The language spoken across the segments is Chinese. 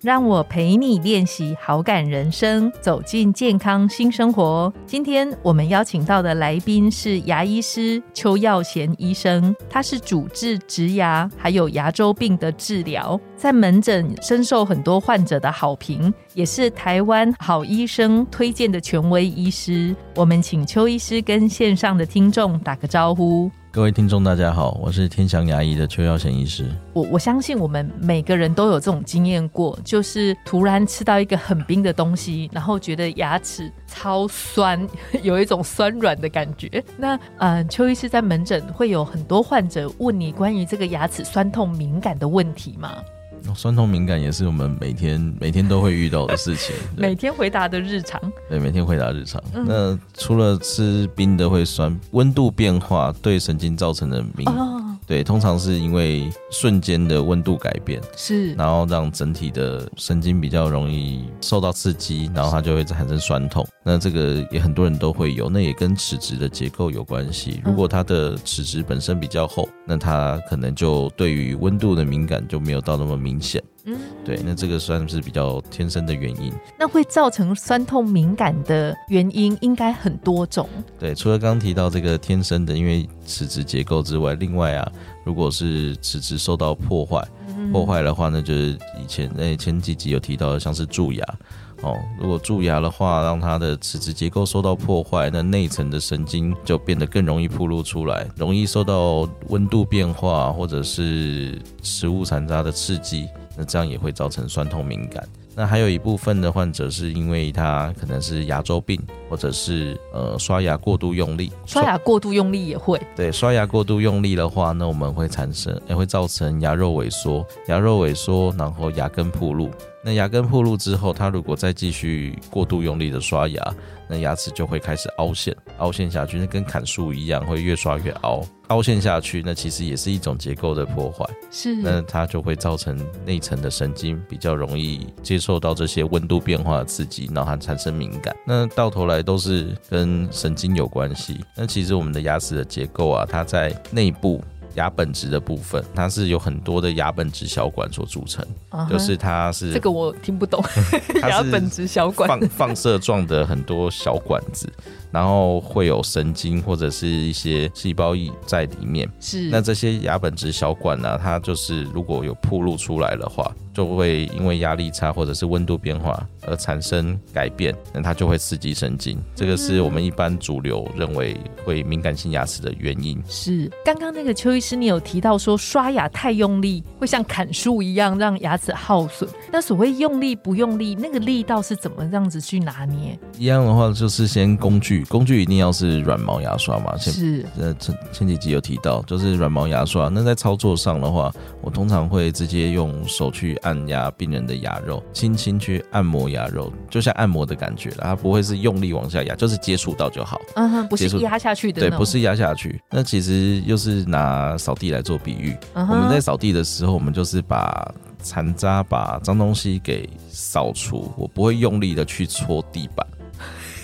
让我陪你练习好感人生，走进健康新生活。今天我们邀请到的来宾是牙医师邱耀贤医生，他是主治植牙还有牙周病的治疗，在门诊深受很多患者的好评，也是台湾好医生推荐的权威医师。我们请邱医师跟线上的听众打个招呼。各位听众，大家好，我是天祥牙医的邱耀贤医师。我我相信我们每个人都有这种经验过，就是突然吃到一个很冰的东西，然后觉得牙齿超酸，有一种酸软的感觉。那嗯，邱医师在门诊会有很多患者问你关于这个牙齿酸痛敏感的问题吗？酸痛敏感也是我们每天每天都会遇到的事情，每天回答的日常。对，每天回答日常。那除了吃冰的会酸，温度变化对神经造成的敏对，通常是因为瞬间的温度改变，是，然后让整体的神经比较容易受到刺激，然后它就会产生酸痛。那这个也很多人都会有，那也跟齿质的结构有关系。如果它的齿质本身比较厚，那它可能就对于温度的敏感就没有到那么明显。嗯，对，那这个算是比较天生的原因。那会造成酸痛敏感的原因应该很多种。对，除了刚刚提到这个天生的，因为齿质结构之外，另外啊，如果是齿质受到破坏，破坏的话呢，就是以前那前几集有提到的，像是蛀牙哦。如果蛀牙的话，让它的齿质结构受到破坏，那内层的神经就变得更容易暴露出来，容易受到温度变化或者是食物残渣的刺激。那这样也会造成酸痛敏感。那还有一部分的患者是因为他可能是牙周病，或者是呃刷牙过度用力。刷牙过度用力也会。对，刷牙过度用力的话，那我们会产生也会造成牙肉萎缩，牙肉萎缩，然后牙根暴露。那牙根破露之后，它如果再继续过度用力的刷牙，那牙齿就会开始凹陷，凹陷下去，那跟砍树一样，会越刷越凹，凹陷下去，那其实也是一种结构的破坏。是，那它就会造成内层的神经比较容易接受到这些温度变化的刺激，然后它产生敏感。那到头来都是跟神经有关系。那其实我们的牙齿的结构啊，它在内部。牙本质的部分，它是有很多的牙本质小管所组成，就是它是这个我听不懂，牙本质小管放放射状的很多小管子。然后会有神经或者是一些细胞液在里面，是那这些牙本质小管呢，它就是如果有暴露出来的话，就会因为压力差或者是温度变化而产生改变，那它就会刺激神经。这个是我们一般主流认为会敏感性牙齿的原因。是刚刚那个邱医师，你有提到说刷牙太用力会像砍树一样让牙齿耗损，那所谓用力不用力，那个力道是怎么样子去拿捏？一样的话就是先工具。工具一定要是软毛牙刷嘛？是。呃，前前几集有提到，就是软毛牙刷。那在操作上的话，我通常会直接用手去按压病人的牙肉，轻轻去按摩牙肉，就像按摩的感觉它不会是用力往下压，就是接触到就好。嗯哼，不是压下去的。对，不是压下去。那其实又是拿扫地来做比喻。我们在扫地的时候，我们就是把残渣、把脏东西给扫除。我不会用力的去搓地板。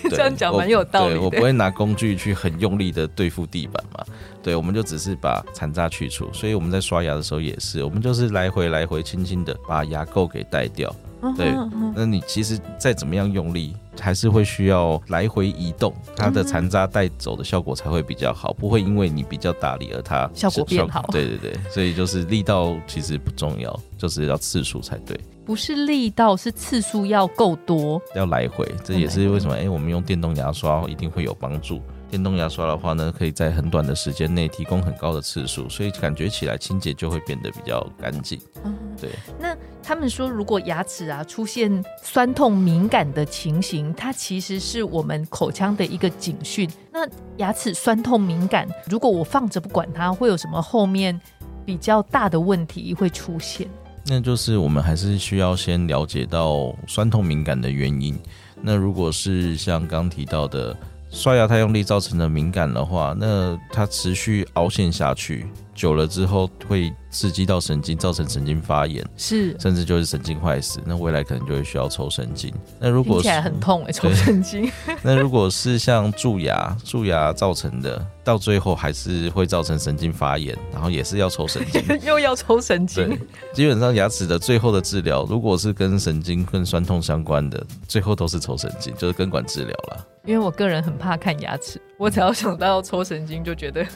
这样讲蛮有道理。我不会拿工具去很用力的对付地板嘛。对，我们就只是把残渣去除。所以我们在刷牙的时候也是，我们就是来回来回轻轻的把牙垢给带掉。对，那你其实再怎么样用力，还是会需要来回移动，它的残渣带走的效果才会比较好，不会因为你比较大力而它效果变好。对对对，所以就是力道其实不重要，就是要次数才对。不是力道，是次数要够多，要来回。这也是为什么哎，我们用电动牙刷一定会有帮助。电动牙刷的话呢，可以在很短的时间内提供很高的次数，所以感觉起来清洁就会变得比较干净。嗯，对。那他们说，如果牙齿啊出现酸痛敏感的情形，它其实是我们口腔的一个警讯。那牙齿酸痛敏感，如果我放着不管它，会有什么后面比较大的问题会出现？那就是我们还是需要先了解到酸痛敏感的原因。那如果是像刚提到的刷牙太用力造成的敏感的话，那它持续凹陷下去。久了之后会刺激到神经，造成神经发炎，是，甚至就是神经坏死。那未来可能就会需要抽神经。那如果起来很痛哎，抽神经。那如果是像蛀牙，蛀牙造成的，到最后还是会造成神经发炎，然后也是要抽神经，又要抽神经。基本上牙齿的最后的治疗，如果是跟神经跟酸痛相关的，最后都是抽神经，就是根管治疗了。因为我个人很怕看牙齿，我只要想到抽神经就觉得。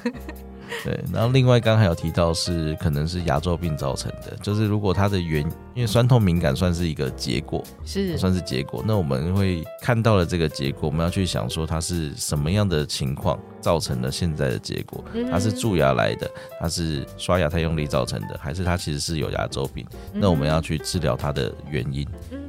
对，然后另外刚刚还有提到是可能是牙周病造成的，就是如果它的原因为酸痛敏感算是一个结果，是算是结果，那我们会看到了这个结果，我们要去想说它是什么样的情况造成了现在的结果，它是蛀牙来的，它是刷牙太用力造成的，还是它其实是有牙周病？那我们要去治疗它的原因。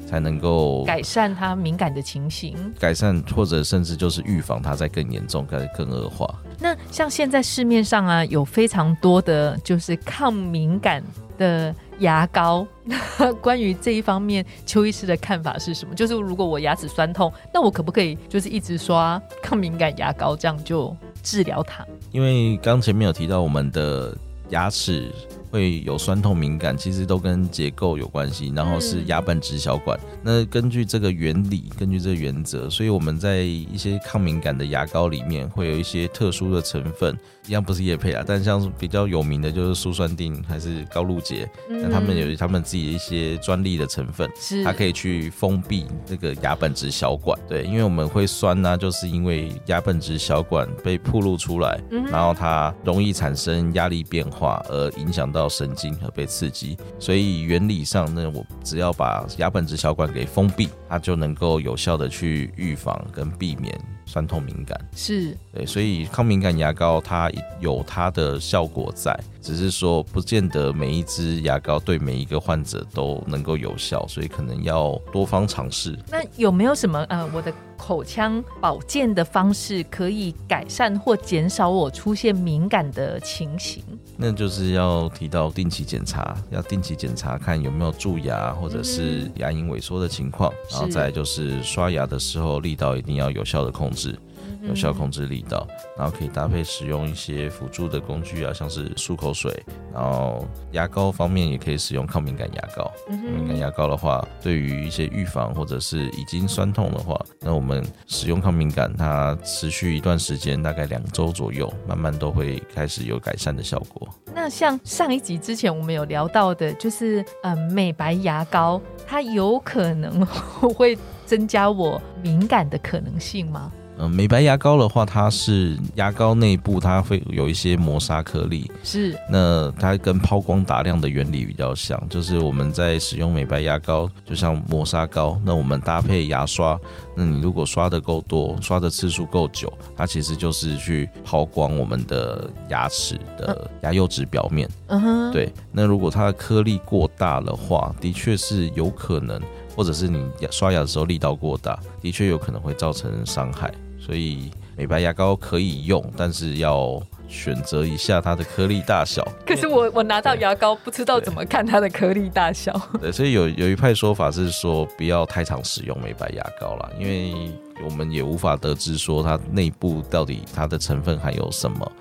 才能够改善它敏感的情形，改善或者甚至就是预防它再更严重、更更恶化。那像现在市面上啊，有非常多的就是抗敏感的牙膏。关于这一方面，邱医师的看法是什么？就是如果我牙齿酸痛，那我可不可以就是一直刷抗敏感牙膏，这样就治疗它？因为刚前面有提到我们的牙齿。会有酸痛敏感，其实都跟结构有关系，然后是牙本质小管。那根据这个原理，根据这个原则，所以我们在一些抗敏感的牙膏里面会有一些特殊的成分，一样不是叶配啊，但像比较有名的就是苏酸定还是高露洁，那他们有他们自己的一些专利的成分，它可以去封闭这个牙本质小管。对，因为我们会酸呢，就是因为牙本质小管被暴露出来，然后它容易产生压力变化，而影响到。到神经和被刺激，所以原理上呢，我只要把牙本质小管给封闭，它就能够有效的去预防跟避免酸痛敏感。是对，所以抗敏感牙膏它有它的效果在，只是说不见得每一支牙膏对每一个患者都能够有效，所以可能要多方尝试。那有没有什么呃，我的口腔保健的方式可以改善或减少我出现敏感的情形？那就是要提到定期检查，要定期检查看有没有蛀牙或者是牙龈萎缩的情况，然后再就是刷牙的时候力道一定要有效的控制。有效控制力道，然后可以搭配使用一些辅助的工具啊，像是漱口水，然后牙膏方面也可以使用抗敏感牙膏。敏感牙膏的话，对于一些预防或者是已经酸痛的话，那我们使用抗敏感，它持续一段时间，大概两周左右，慢慢都会开始有改善的效果。那像上一集之前我们有聊到的，就是呃美白牙膏，它有可能会增加我敏感的可能性吗？嗯，美白牙膏的话，它是牙膏内部它会有一些磨砂颗粒，是。那它跟抛光打亮的原理比较像，就是我们在使用美白牙膏，就像磨砂膏，那我们搭配牙刷，那你如果刷的够多，刷的次数够久，它其实就是去抛光我们的牙齿的牙釉质表面。嗯哼。对，那如果它的颗粒过大的话，的确是有可能，或者是你刷牙的时候力道过大，的确有可能会造成伤害。所以美白牙膏可以用，但是要选择一下它的颗粒大小。可是我我拿到牙膏不知道怎么看它的颗粒大小。对，所以有有一派说法是说不要太常使用美白牙膏啦，因为我们也无法得知说它内部到底它的成分含有什么。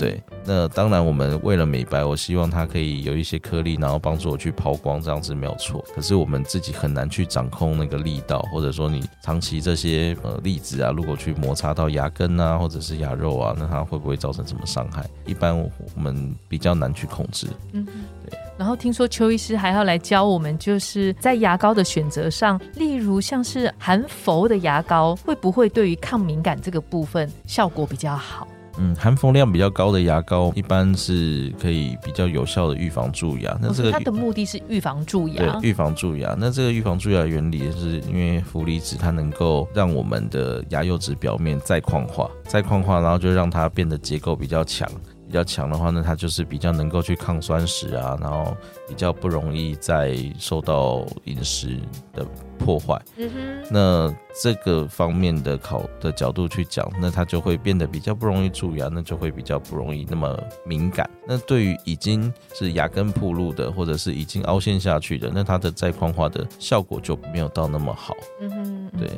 对，那当然，我们为了美白，我希望它可以有一些颗粒，然后帮助我去抛光，这样子没有错。可是我们自己很难去掌控那个力道，或者说你长期这些呃粒子啊，如果去摩擦到牙根啊，或者是牙肉啊，那它会不会造成什么伤害？一般我们比较难去控制。嗯，对。然后听说邱医师还要来教我们，就是在牙膏的选择上，例如像是含氟的牙膏，会不会对于抗敏感这个部分效果比较好？嗯，含氟量比较高的牙膏，一般是可以比较有效的预防蛀牙。那这个它的目的是预防蛀牙，对，预防蛀牙。那这个预防蛀牙原理是因为氟离子它能够让我们的牙釉质表面再矿化，再矿化，然后就让它变得结构比较强。比较强的话呢，它就是比较能够去抗酸蚀啊，然后比较不容易再受到饮食的破坏。嗯哼，那这个方面的考的角度去讲，那它就会变得比较不容易蛀牙，那就会比较不容易那么敏感。那对于已经是牙根铺路的，或者是已经凹陷下去的，那它的再矿化的效果就没有到那么好。嗯哼，对，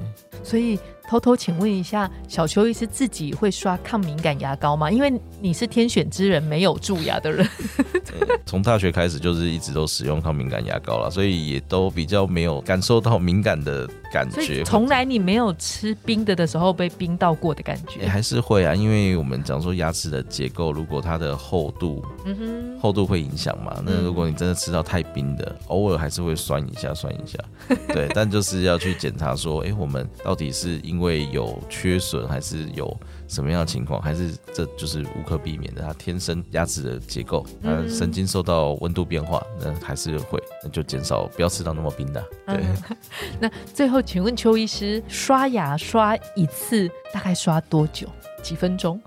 所以偷偷请问一下，小邱医师自己会刷抗敏感牙膏吗？因为你是天选之人，没有蛀牙的人。从大学开始就是一直都使用抗敏感牙膏了，所以也都比较没有感受到敏敏感的感觉。从来你没有吃冰的的时候被冰到过的感觉。也还是会啊，因为我们讲说牙齿的结构，如果它的厚度嗯哼，厚度会影响嘛。那嗯如果你真的吃到太冰的，偶尔还是会酸一下，酸一下。对，但就是要去检查说，哎、我们到底是因为有缺损，还是有什么样的情况，还是这就是无可避免的，它天生牙齿的结构，它嗯神经受到温度变化，那还是会，那就减少不要吃到那么冰的。对。嗯 那最后，请问邱医师，刷牙刷一次大概刷多久？几分钟？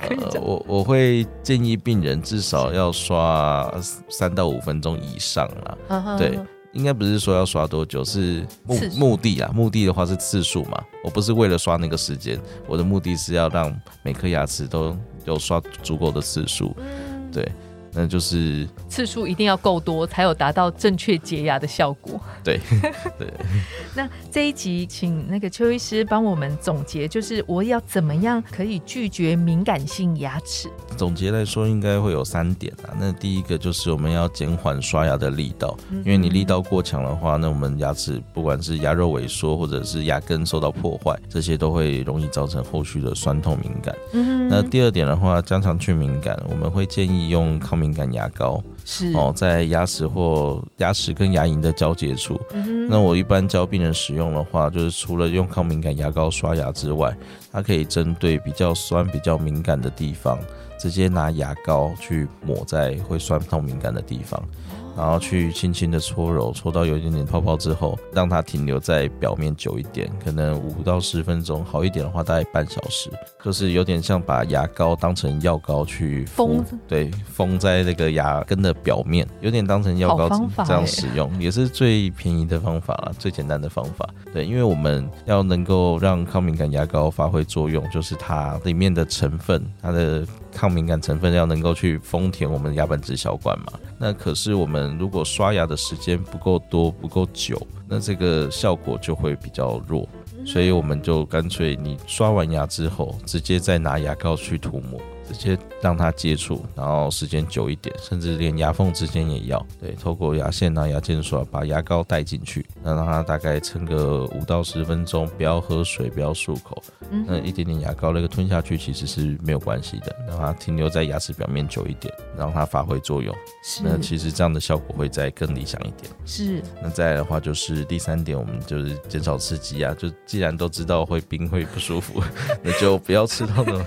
可以呃，我我会建议病人至少要刷三到五分钟以上啦。嗯哼对，应该不是说要刷多久，是目目的啊。目的的话是次数嘛，我不是为了刷那个时间，我的目的是要让每颗牙齿都有刷足够的次数。嗯对，那就是次数一定要够多，才有达到正确洁牙的效果。对 对。那这一集，请那个邱医师帮我们总结，就是我要怎么样可以拒绝敏感性牙齿？总结来说，应该会有三点啊。那第一个就是我们要减缓刷牙的力道，因为你力道过强的话，那我们牙齿不管是牙肉萎缩或者是牙根受到破坏，这些都会容易造成后续的酸痛敏感。嗯那第二点的话，加强去敏感，我们会建议用抗敏感牙膏是。哦，在牙齿或牙齿跟牙龈的交界处。嗯那我一般教病人使用的话，就是除了用抗敏感牙膏刷牙之外，它可以针对比较酸、比较敏感的地方，直接拿牙膏去抹在会酸痛敏感的地方，然后去轻轻的搓揉，搓到有一点点泡泡之后，让它停留在表面久一点，可能五到十分钟，好一点的话大概半小时，就是有点像把牙膏当成药膏去敷封对，封在那个牙根的表面，有点当成药膏这样欸使用，也是最便宜的方法了，最简单的方法。对，因为我们要能够让抗敏感牙膏发挥作用，就是它里面的成分，它的抗敏感成分要能够去丰填我们牙本质小管嘛。那可是我们如果刷牙的时间不够多、不够久，那这个效果就会比较弱。所以我们就干脆你刷完牙之后，直接再拿牙膏去涂抹，直接让它接触，然后时间久一点，甚至连牙缝之间也要对，透过牙线啊、牙间刷把牙膏带进去，那让它大概撑个五到十分钟，不要喝水，不要漱口，嗯那一点点牙膏那个吞下去其实是没有关系的，让它停留在牙齿表面久一点，让它发挥作用。那其实这样的效果会再更理想一点。是那再来的话，就是第三点，我们就是减少刺激啊。就既然都知道会冰会不舒服，那就不要吃到那种，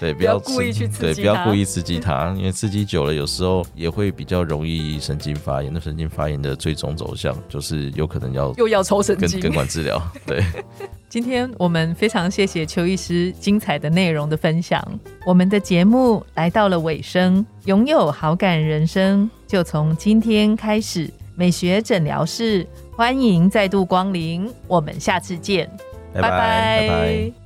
对，不 不要要故意去刺对，不要故意刺激它，因为刺激久了，有时候也会比较容易神经发炎。那神经发炎的最终走向就是有可能要又要抽神根经。根管治疗。对，今天我们非常谢谢邱医师精彩的内容的分享。我们的节目来到了尾声，拥有好感人生就从今天开始。美学诊疗室欢迎再度光临，我们下次见，拜拜拜拜。